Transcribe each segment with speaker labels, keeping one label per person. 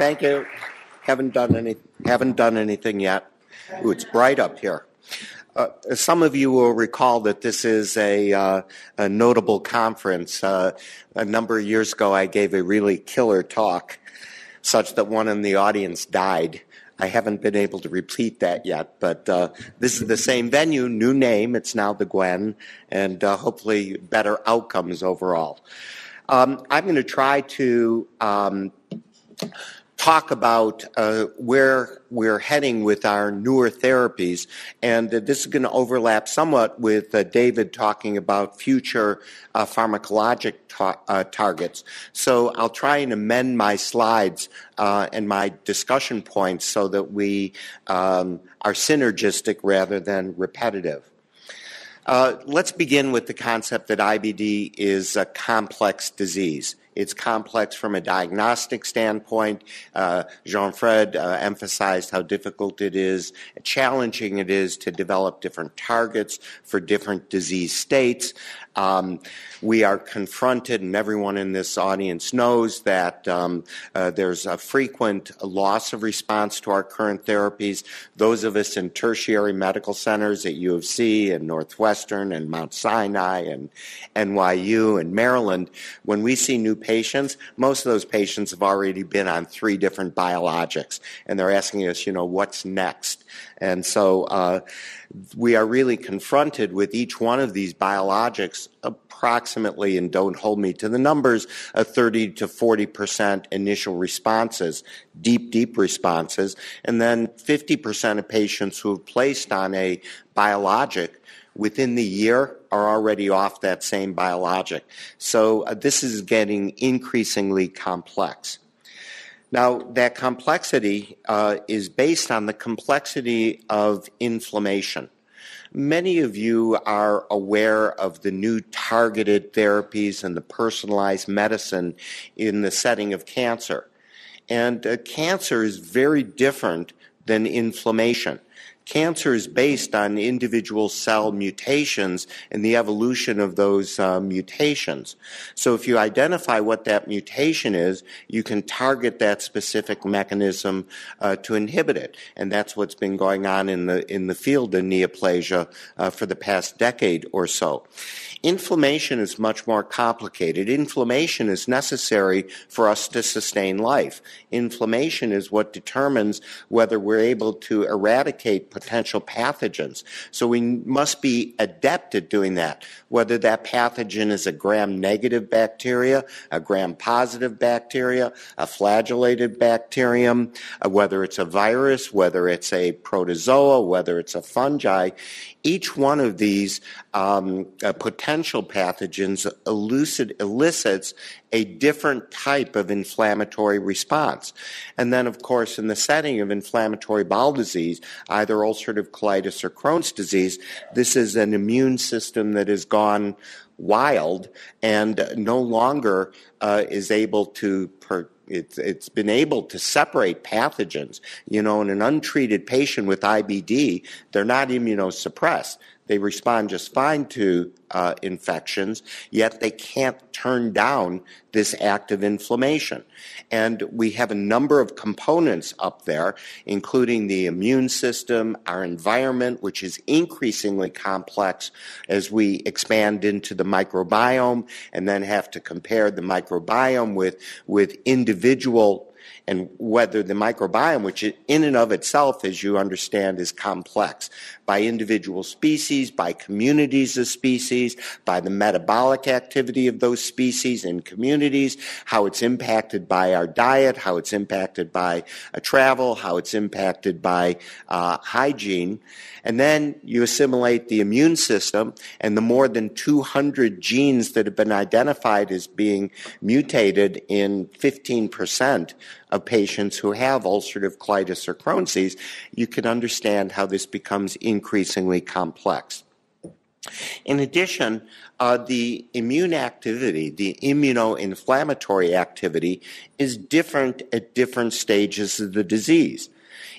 Speaker 1: Thank you. Haven't done any. Haven't done anything yet. Ooh, it's bright up here. Uh, some of you will recall that this is a, uh, a notable conference. Uh, a number of years ago, I gave a really killer talk, such that one in the audience died. I haven't been able to repeat that yet, but uh, this is the same venue, new name. It's now the Gwen, and uh, hopefully better outcomes overall. Um, I'm going to try to um, talk about uh, where we're heading with our newer therapies, and uh, this is going to overlap somewhat with uh, David talking about future uh, pharmacologic ta- uh, targets. So I'll try and amend my slides uh, and my discussion points so that we um, are synergistic rather than repetitive. let's begin with the concept that IBD is a complex disease. It's complex from a diagnostic standpoint. Uh, Jean Fred uh, emphasized how difficult it is, challenging it is to develop different targets for different disease states. Um, we are confronted, and everyone in this audience knows that um, uh, there's a frequent loss of response to our current therapies. Those of us in tertiary medical centers at U of C and Northwestern and Mount Sinai and NYU and Maryland, when we see new patients, most of those patients have already been on three different biologics, and they're asking us, you know, what's next? And so uh, we are really confronted with each one of these biologics approximately, and don't hold me to the numbers, a 30 to 40 percent initial responses, deep, deep responses, and then 50 percent of patients who have placed on a biologic within the year are already off that same biologic. So uh, this is getting increasingly complex. Now, that complexity uh, is based on the complexity of inflammation. Many of you are aware of the new targeted therapies and the personalized medicine in the setting of cancer. And uh, cancer is very different than inflammation cancer is based on individual cell mutations and the evolution of those uh, mutations. So if you identify what that mutation is, you can target that specific mechanism uh, to inhibit it. And that's what's been going on in the, in the field of neoplasia uh, for the past decade or so. Inflammation is much more complicated. Inflammation is necessary for us to sustain life. Inflammation is what determines whether we're able to eradicate potential pathogens. So we must be adept at doing that, whether that pathogen is a gram-negative bacteria, a gram-positive bacteria, a flagellated bacterium, uh, whether it's a virus, whether it's a protozoa, whether it's a fungi. Each one of these um, uh, potential pathogens elucid, elicits a different type of inflammatory response. And then, of course, in the setting of inflammatory bowel disease, either ulcerative colitis or Crohn's disease, this is an immune system that has gone wild and no longer uh, is able to per- it's, it's been able to separate pathogens. You know, in an untreated patient with IBD, they're not immunosuppressed. They respond just fine to uh, infections, yet they can't turn down this active inflammation. And we have a number of components up there, including the immune system, our environment, which is increasingly complex as we expand into the microbiome and then have to compare the microbiome with, with individual and whether the microbiome, which in and of itself, as you understand, is complex by individual species, by communities of species, by the metabolic activity of those species and communities, how it's impacted by our diet, how it's impacted by uh, travel, how it's impacted by uh, hygiene. And then you assimilate the immune system and the more than 200 genes that have been identified as being mutated in 15% of patients who have ulcerative colitis or Crohn's disease, you can understand how this becomes increasingly complex. In addition, uh, the immune activity, the immunoinflammatory activity, is different at different stages of the disease.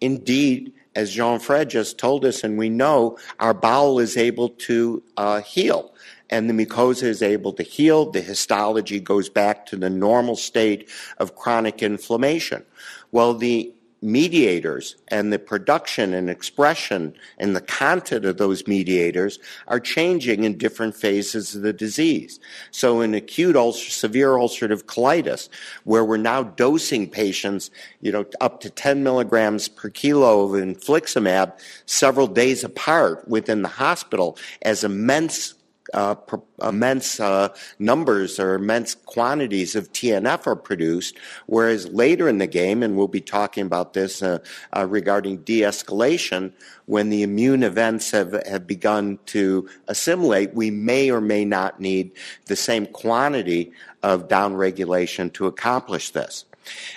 Speaker 1: Indeed, as Jean Fred just told us, and we know our bowel is able to uh, heal and the mucosa is able to heal. The histology goes back to the normal state of chronic inflammation. Well, the mediators and the production and expression and the content of those mediators are changing in different phases of the disease. So in acute ulcer, severe ulcerative colitis, where we're now dosing patients, you know, up to 10 milligrams per kilo of infliximab several days apart within the hospital as immense uh, immense uh, numbers or immense quantities of TNF are produced, whereas later in the game, and we'll be talking about this uh, uh, regarding de-escalation, when the immune events have, have begun to assimilate, we may or may not need the same quantity of downregulation to accomplish this.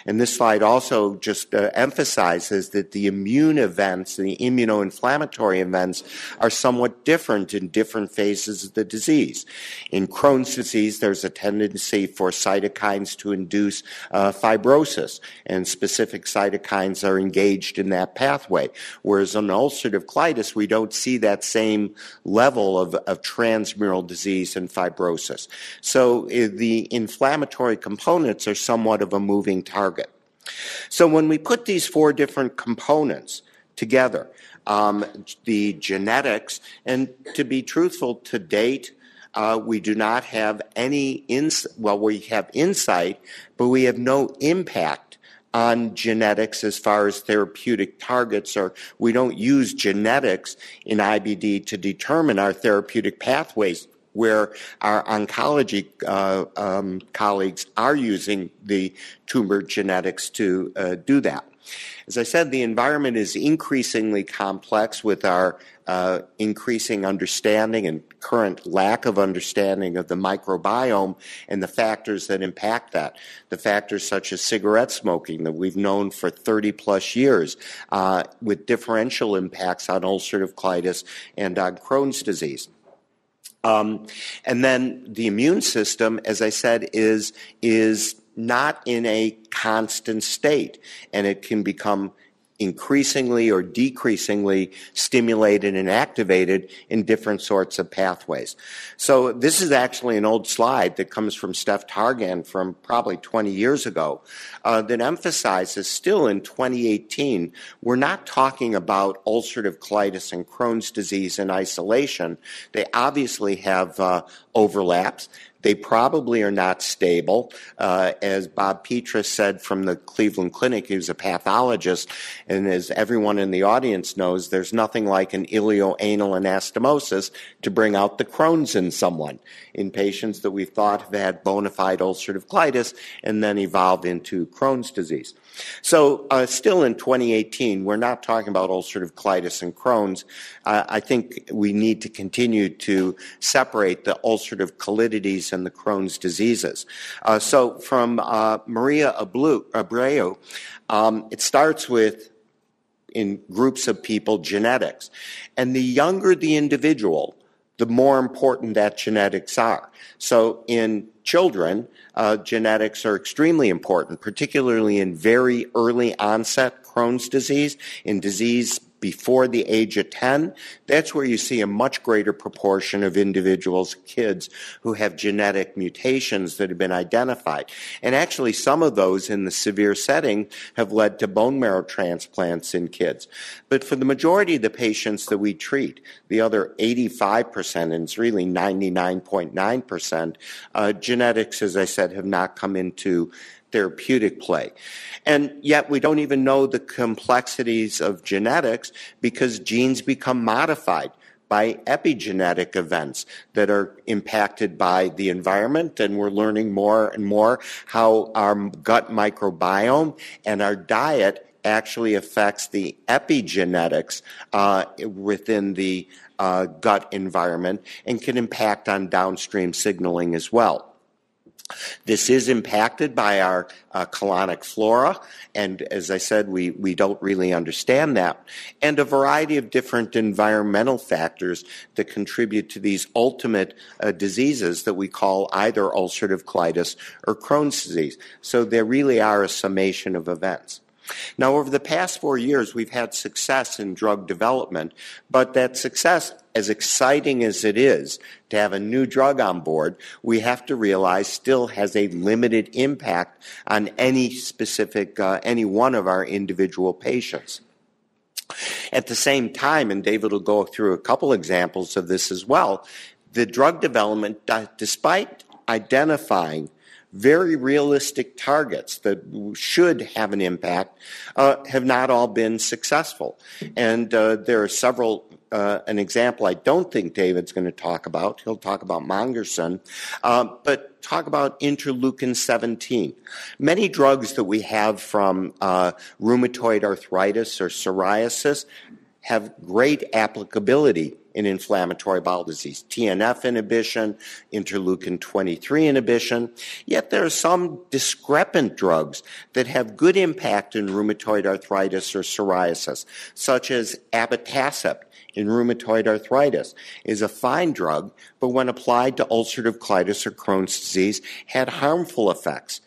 Speaker 1: And this slide also just uh, emphasizes that the immune events, the immunoinflammatory events, are somewhat different in different phases of the disease. In Crohn's disease, there's a tendency for cytokines to induce uh, fibrosis, and specific cytokines are engaged in that pathway. Whereas in ulcerative colitis, we don't see that same level of, of transmural disease and fibrosis. So uh, the inflammatory components are somewhat of a moving moving target. So when we put these four different components together, um, the genetics, and to be truthful, to date, uh, we do not have any ins- well, we have insight, but we have no impact on genetics as far as therapeutic targets, or we don't use genetics in IBD to determine our therapeutic pathways where our oncology uh, um, colleagues are using the tumor genetics to uh, do that. As I said, the environment is increasingly complex with our uh, increasing understanding and current lack of understanding of the microbiome and the factors that impact that. The factors such as cigarette smoking that we've known for 30 plus years uh, with differential impacts on ulcerative colitis and on Crohn's disease. Um, and then the immune system, as I said, is is not in a constant state, and it can become increasingly or decreasingly stimulated and activated in different sorts of pathways. So this is actually an old slide that comes from Steph Targan from probably 20 years ago uh, that emphasizes still in 2018, we're not talking about ulcerative colitis and Crohn's disease in isolation. They obviously have uh, overlaps. They probably are not stable. Uh, as Bob Petras said from the Cleveland Clinic, he was a pathologist, and as everyone in the audience knows, there's nothing like an ileoanal anastomosis to bring out the Crohn's in someone. In patients that we thought have had bona fide ulcerative colitis and then evolved into Crohn's disease. So, uh, still in 2018, we're not talking about ulcerative colitis and Crohn's. Uh, I think we need to continue to separate the ulcerative colitis and the Crohn's diseases. Uh, so, from uh, Maria Abreu, um, it starts with in groups of people genetics. And the younger the individual, the more important that genetics are. So in children, uh, genetics are extremely important, particularly in very early onset Crohn's disease, in disease before the age of 10, that's where you see a much greater proportion of individuals, kids, who have genetic mutations that have been identified. And actually, some of those in the severe setting have led to bone marrow transplants in kids. But for the majority of the patients that we treat, the other 85%, and it's really 99.9%, uh, genetics, as I said, have not come into therapeutic play. And yet we don't even know the complexities of genetics because genes become modified by epigenetic events that are impacted by the environment. And we're learning more and more how our gut microbiome and our diet actually affects the epigenetics uh, within the uh, gut environment and can impact on downstream signaling as well. This is impacted by our uh, colonic flora, and as I said, we, we don't really understand that, and a variety of different environmental factors that contribute to these ultimate uh, diseases that we call either ulcerative colitis or Crohn's disease. So there really are a summation of events. Now, over the past four years, we've had success in drug development, but that success as exciting as it is to have a new drug on board, we have to realize still has a limited impact on any specific, uh, any one of our individual patients. At the same time, and David will go through a couple examples of this as well, the drug development, despite identifying very realistic targets that should have an impact uh, have not all been successful. And uh, there are several. Uh, an example I don't think David's going to talk about. He'll talk about Mongersen, uh, but talk about interleukin 17. Many drugs that we have from uh, rheumatoid arthritis or psoriasis have great applicability in inflammatory bowel disease. TNF inhibition, interleukin 23 inhibition. Yet there are some discrepant drugs that have good impact in rheumatoid arthritis or psoriasis, such as abatacept in rheumatoid arthritis is a fine drug, but when applied to ulcerative colitis or Crohn's disease had harmful effects.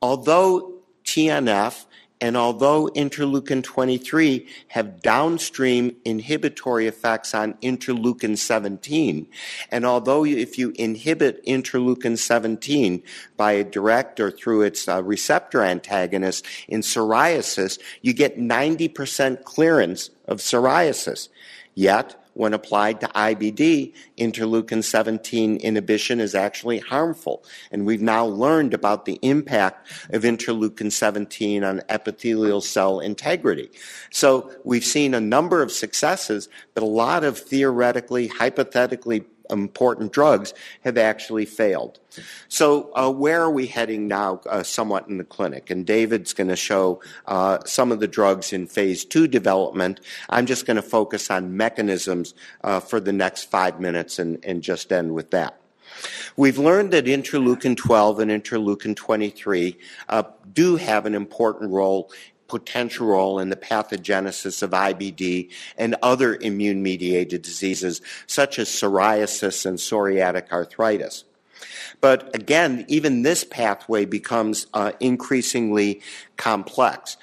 Speaker 1: Although TNF and although interleukin 23 have downstream inhibitory effects on interleukin 17, and although if you inhibit interleukin 17 by a direct or through its uh, receptor antagonist in psoriasis, you get 90% clearance of psoriasis. Yet, when applied to IBD, interleukin 17 inhibition is actually harmful. And we've now learned about the impact of interleukin 17 on epithelial cell integrity. So we've seen a number of successes, but a lot of theoretically, hypothetically important drugs have actually failed. So, uh, where are we heading now, uh, somewhat in the clinic? And David's going to show uh, some of the drugs in phase two development. I'm just going to focus on mechanisms uh, for the next five minutes and, and just end with that. We've learned that interleukin 12 and interleukin 23 uh, do have an important role potential role in the pathogenesis of IBD and other immune mediated diseases such as psoriasis and psoriatic arthritis. But again, even this pathway becomes uh, increasingly complex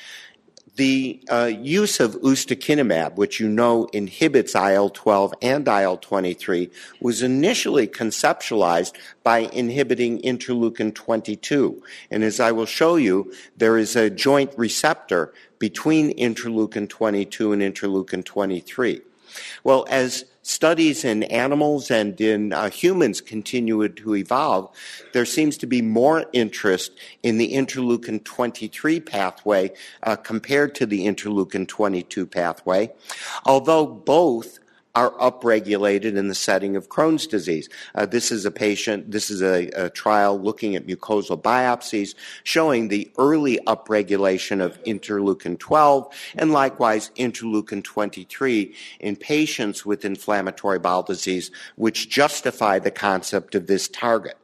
Speaker 1: the uh, use of ustekinumab, which you know inhibits IL-12 and IL-23, was initially conceptualized by inhibiting interleukin-22. And as I will show you, there is a joint receptor between interleukin-22 and interleukin-23. Well, as studies in animals and in uh, humans continue to evolve, there seems to be more interest in the interleukin 23 pathway uh, compared to the interleukin 22 pathway, although both are upregulated in the setting of Crohn's disease. Uh, this is a patient, this is a, a, trial looking at mucosal biopsies showing the early upregulation of interleukin 12 and likewise interleukin 23 in patients with inflammatory bowel disease, which justify the concept of this target.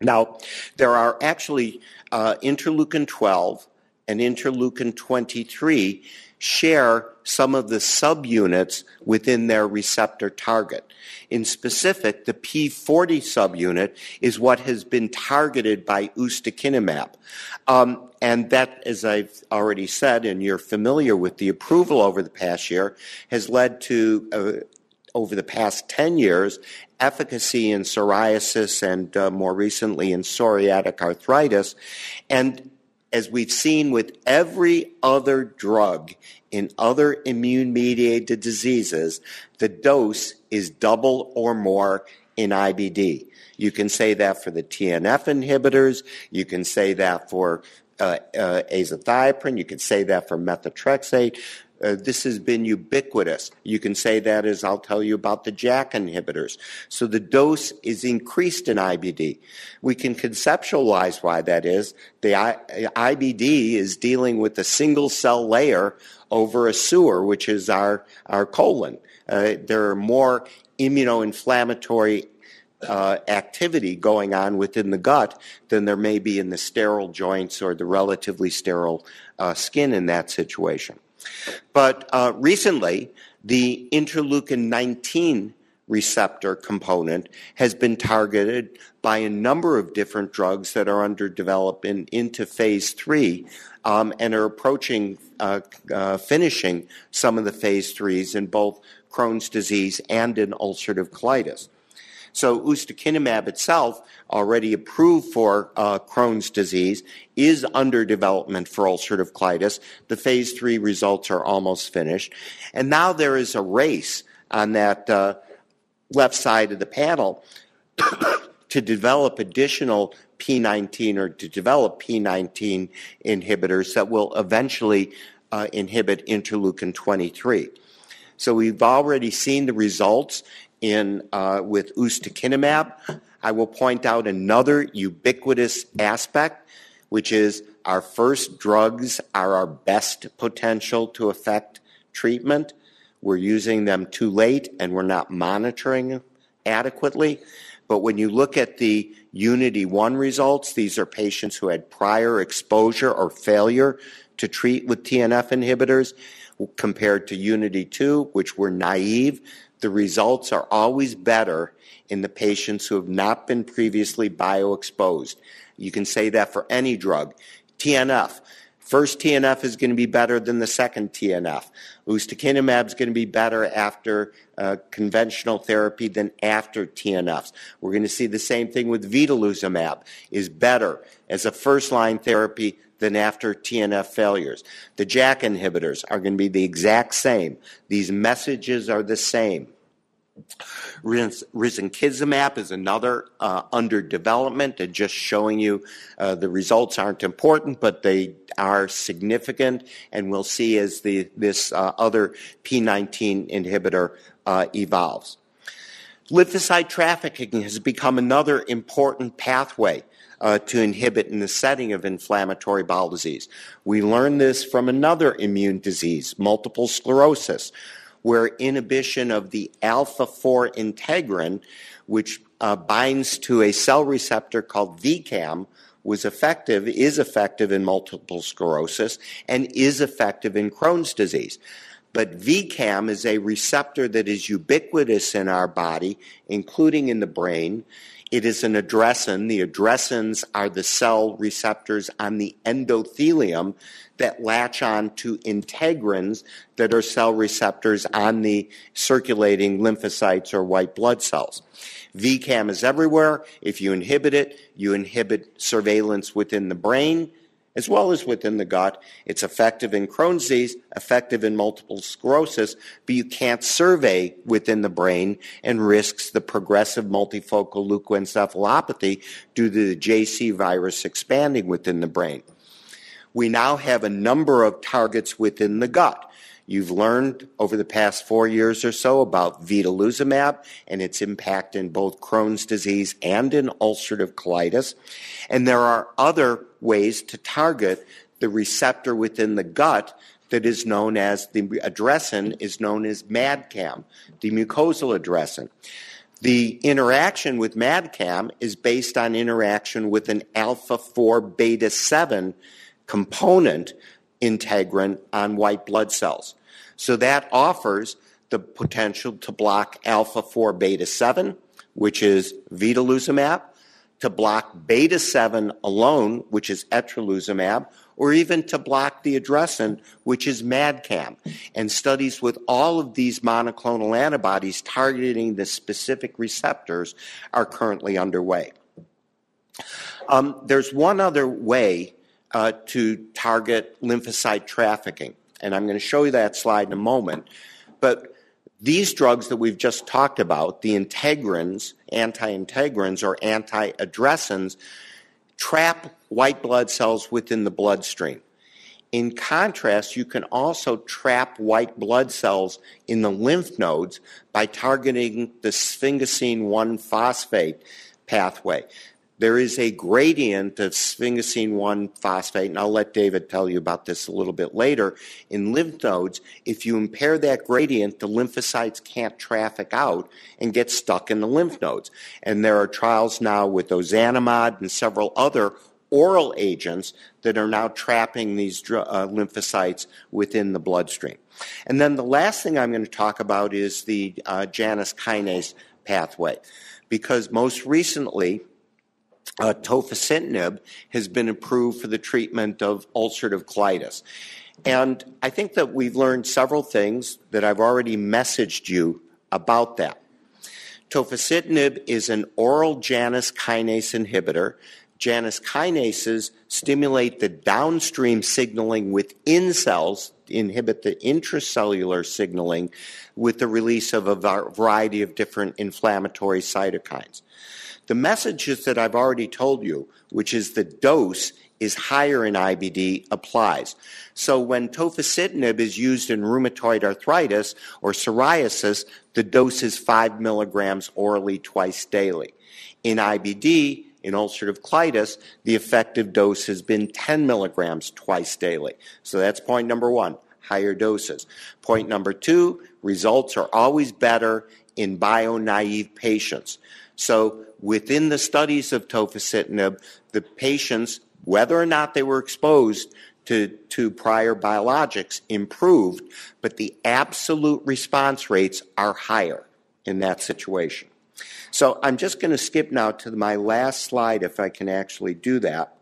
Speaker 1: Now, there are actually uh, interleukin 12 and interleukin 23 share some of the subunits within their receptor target. In specific, the P40 subunit is what has been targeted by ustekinumab. Um, and that, as I've already said, and you're familiar with the approval over the past year, has led to uh, over the past 10 years, efficacy in psoriasis and uh, more recently in psoriatic arthritis. And as we've seen with every other drug in other immune mediated diseases, the dose is double or more in IBD. You can say that for the TNF inhibitors. You can say that for uh, uh, azathioprine. You can say that for methotrexate. Uh, this has been ubiquitous. You can say that as I'll tell you about the JAK inhibitors. So the dose is increased in IBD. We can conceptualize why that is. The I, IBD is dealing with a single cell layer over a sewer, which is our, our colon. Uh, there are more immunoinflammatory uh, activity going on within the gut than there may be in the sterile joints or the relatively sterile uh, skin in that situation. But uh, recently, the interleukin 19 receptor component has been targeted by a number of different drugs that are under development into phase three um, and are approaching uh, uh, finishing some of the phase threes in both Crohn's disease and in ulcerative colitis. So ustekinumab itself, already approved for uh, Crohn's disease, is under development for ulcerative colitis. The phase three results are almost finished. And now there is a race on that uh, left side of the panel to develop additional P19 or to develop P19 inhibitors that will eventually uh, inhibit interleukin 23. So we've already seen the results in uh, with ustekinumab. I will point out another ubiquitous aspect, which is our first drugs are our best potential to affect treatment. We're using them too late and we're not monitoring adequately. But when you look at the UNITI 1 results, these are patients who had prior exposure or failure to treat with TNF inhibitors compared to UNITI 2, which were naive the results are always better in the patients who have not been previously bioexposed. You can say that for any drug. TNF. First TNF is going to be better than the second TNF. Ustekinumab is going to be better after uh, conventional therapy than after TNFs. We're going to see the same thing with vedolizumab is better as a first line therapy than after TNF failures. The JAK inhibitors are going to be the exact same. These messages are the same. Risankizumab is another uh, under development and just showing you uh, the results aren't important, but they are significant, and we'll see as the, this uh, other P19 inhibitor uh, evolves. Lymphocyte trafficking has become another important pathway uh, to inhibit in the setting of inflammatory bowel disease. We learned this from another immune disease, multiple sclerosis, where inhibition of the alpha 4 integrin, which uh, binds to a cell receptor called VCAM, was effective, is effective in multiple sclerosis, and is effective in Crohn's disease. But VCAM is a receptor that is ubiquitous in our body, including in the brain. It is an addressin. The addressins are the cell receptors on the endothelium that latch on to integrins that are cell receptors on the circulating lymphocytes or white blood cells. VCAM is everywhere. If you inhibit it, you inhibit surveillance within the brain as well as within the gut. It's effective in Crohn's disease, effective in multiple sclerosis, but you can't survey within the brain and risks the progressive multifocal leukoencephalopathy due to the JC virus expanding within the brain. We now have a number of targets within the gut. You've learned over the past four years or so about vedolizumab and its impact in both Crohn's disease and in ulcerative colitis. And there are other ways to target the receptor within the gut that is known as the addressin is known as MADCAM, the mucosal addressin. The interaction with MADCAM is based on interaction with an alpha 4 beta 7 component integrin on white blood cells. So that offers the potential to block alpha 4 beta 7, which is vedolizumab, to block beta 7 alone, which is etrolizumab, or even to block the addressin, which is MADCAM. And studies with all of these monoclonal antibodies targeting the specific receptors are currently underway. Um, there's one other way uh, to target lymphocyte trafficking. And I'm going to show you that slide in a moment. But these drugs that we've just talked about, the integrins, anti-integrins or anti-addressins, trap white blood cells within the bloodstream. In contrast, you can also trap white blood cells in the lymph nodes by targeting the sphingosine 1 phosphate pathway there is a gradient of sphingosine 1 phosphate, and I'll let David tell you about this a little bit later, in lymph nodes. If you impair that gradient, the lymphocytes can't traffic out and get stuck in the lymph nodes. And there are trials now with ozanimod and several other oral agents that are now trapping these uh, lymphocytes within the bloodstream. And then the last thing I'm going to talk about is the uh, Janus kinase pathway. Because most recently, uh, tofacitinib has been approved for the treatment of ulcerative colitis. And I think that we've learned several things that I've already messaged you about that. Tofacitinib is an oral Janus kinase inhibitor. Janus kinases stimulate the downstream signaling within cells, inhibit the intracellular signaling with the release of a variety of different inflammatory cytokines. The messages that I've already told you, which is the dose is higher in IBD applies. So when tofacitinib is used in rheumatoid arthritis or psoriasis, the dose is 5 milligrams orally twice daily. In IBD, in ulcerative colitis, the effective dose has been 10 milligrams twice daily. So that's point number one, higher doses. Point number two, results are always better in bio-naive patients. So within the studies of tofacitinib, the patients whether or not they were exposed to, to prior biologics improved, but the absolute response rates are higher in that situation. So I'm just going to skip now to my last slide if I can actually do that.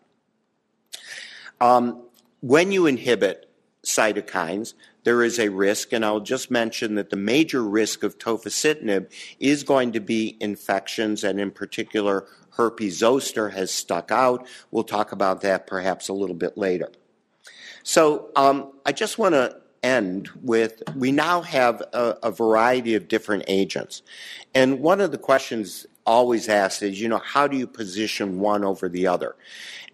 Speaker 1: Um, when you inhibit cytokines, there is a risk, and I'll just mention that the major risk of tofacitinib is going to be infections, and in particular, herpes zoster has stuck out. We'll talk about that perhaps a little bit later. So um, I just want to end with we now have a, a, variety of different agents. And one of the questions always asked is, you know, how do you position one over the other?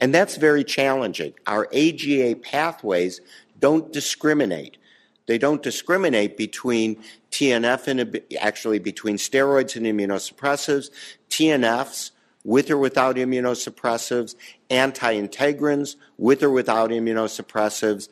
Speaker 1: And that's very challenging. Our AGA pathways don't discriminate. They don't discriminate between TNF and actually between steroids and immunosuppressives, TNFs with or without immunosuppressives, anti-integrins with or without immunosuppressives,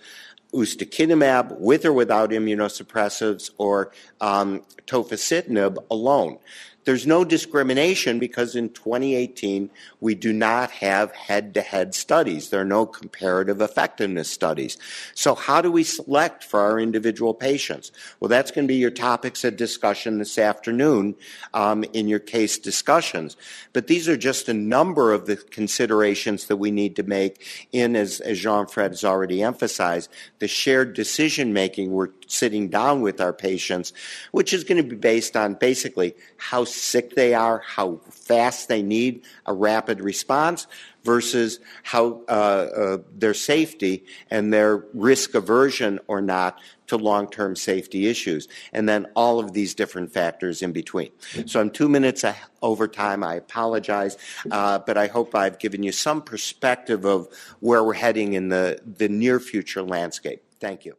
Speaker 1: ustekinumab with or without immunosuppressives, or um, tofacitinib alone. There's no discrimination because in 2018 we do not have head-to-head studies. There are no comparative effectiveness studies. So how do we select for our individual patients? Well, that's going to be your topics of discussion this afternoon um, in your case discussions. But these are just a number of the considerations that we need to make in, as, as Jean-Fred has already emphasized, the shared decision making we're sitting down with our patients, which is going to be based on basically how sick they are, how fast they need a rapid response, versus how uh, uh, their safety and their risk aversion or not to long-term safety issues, and then all of these different factors in between. So I'm two minutes over time. I apologize, uh, but I hope I've given you some perspective of where we're heading in the, the near future landscape. Thank you.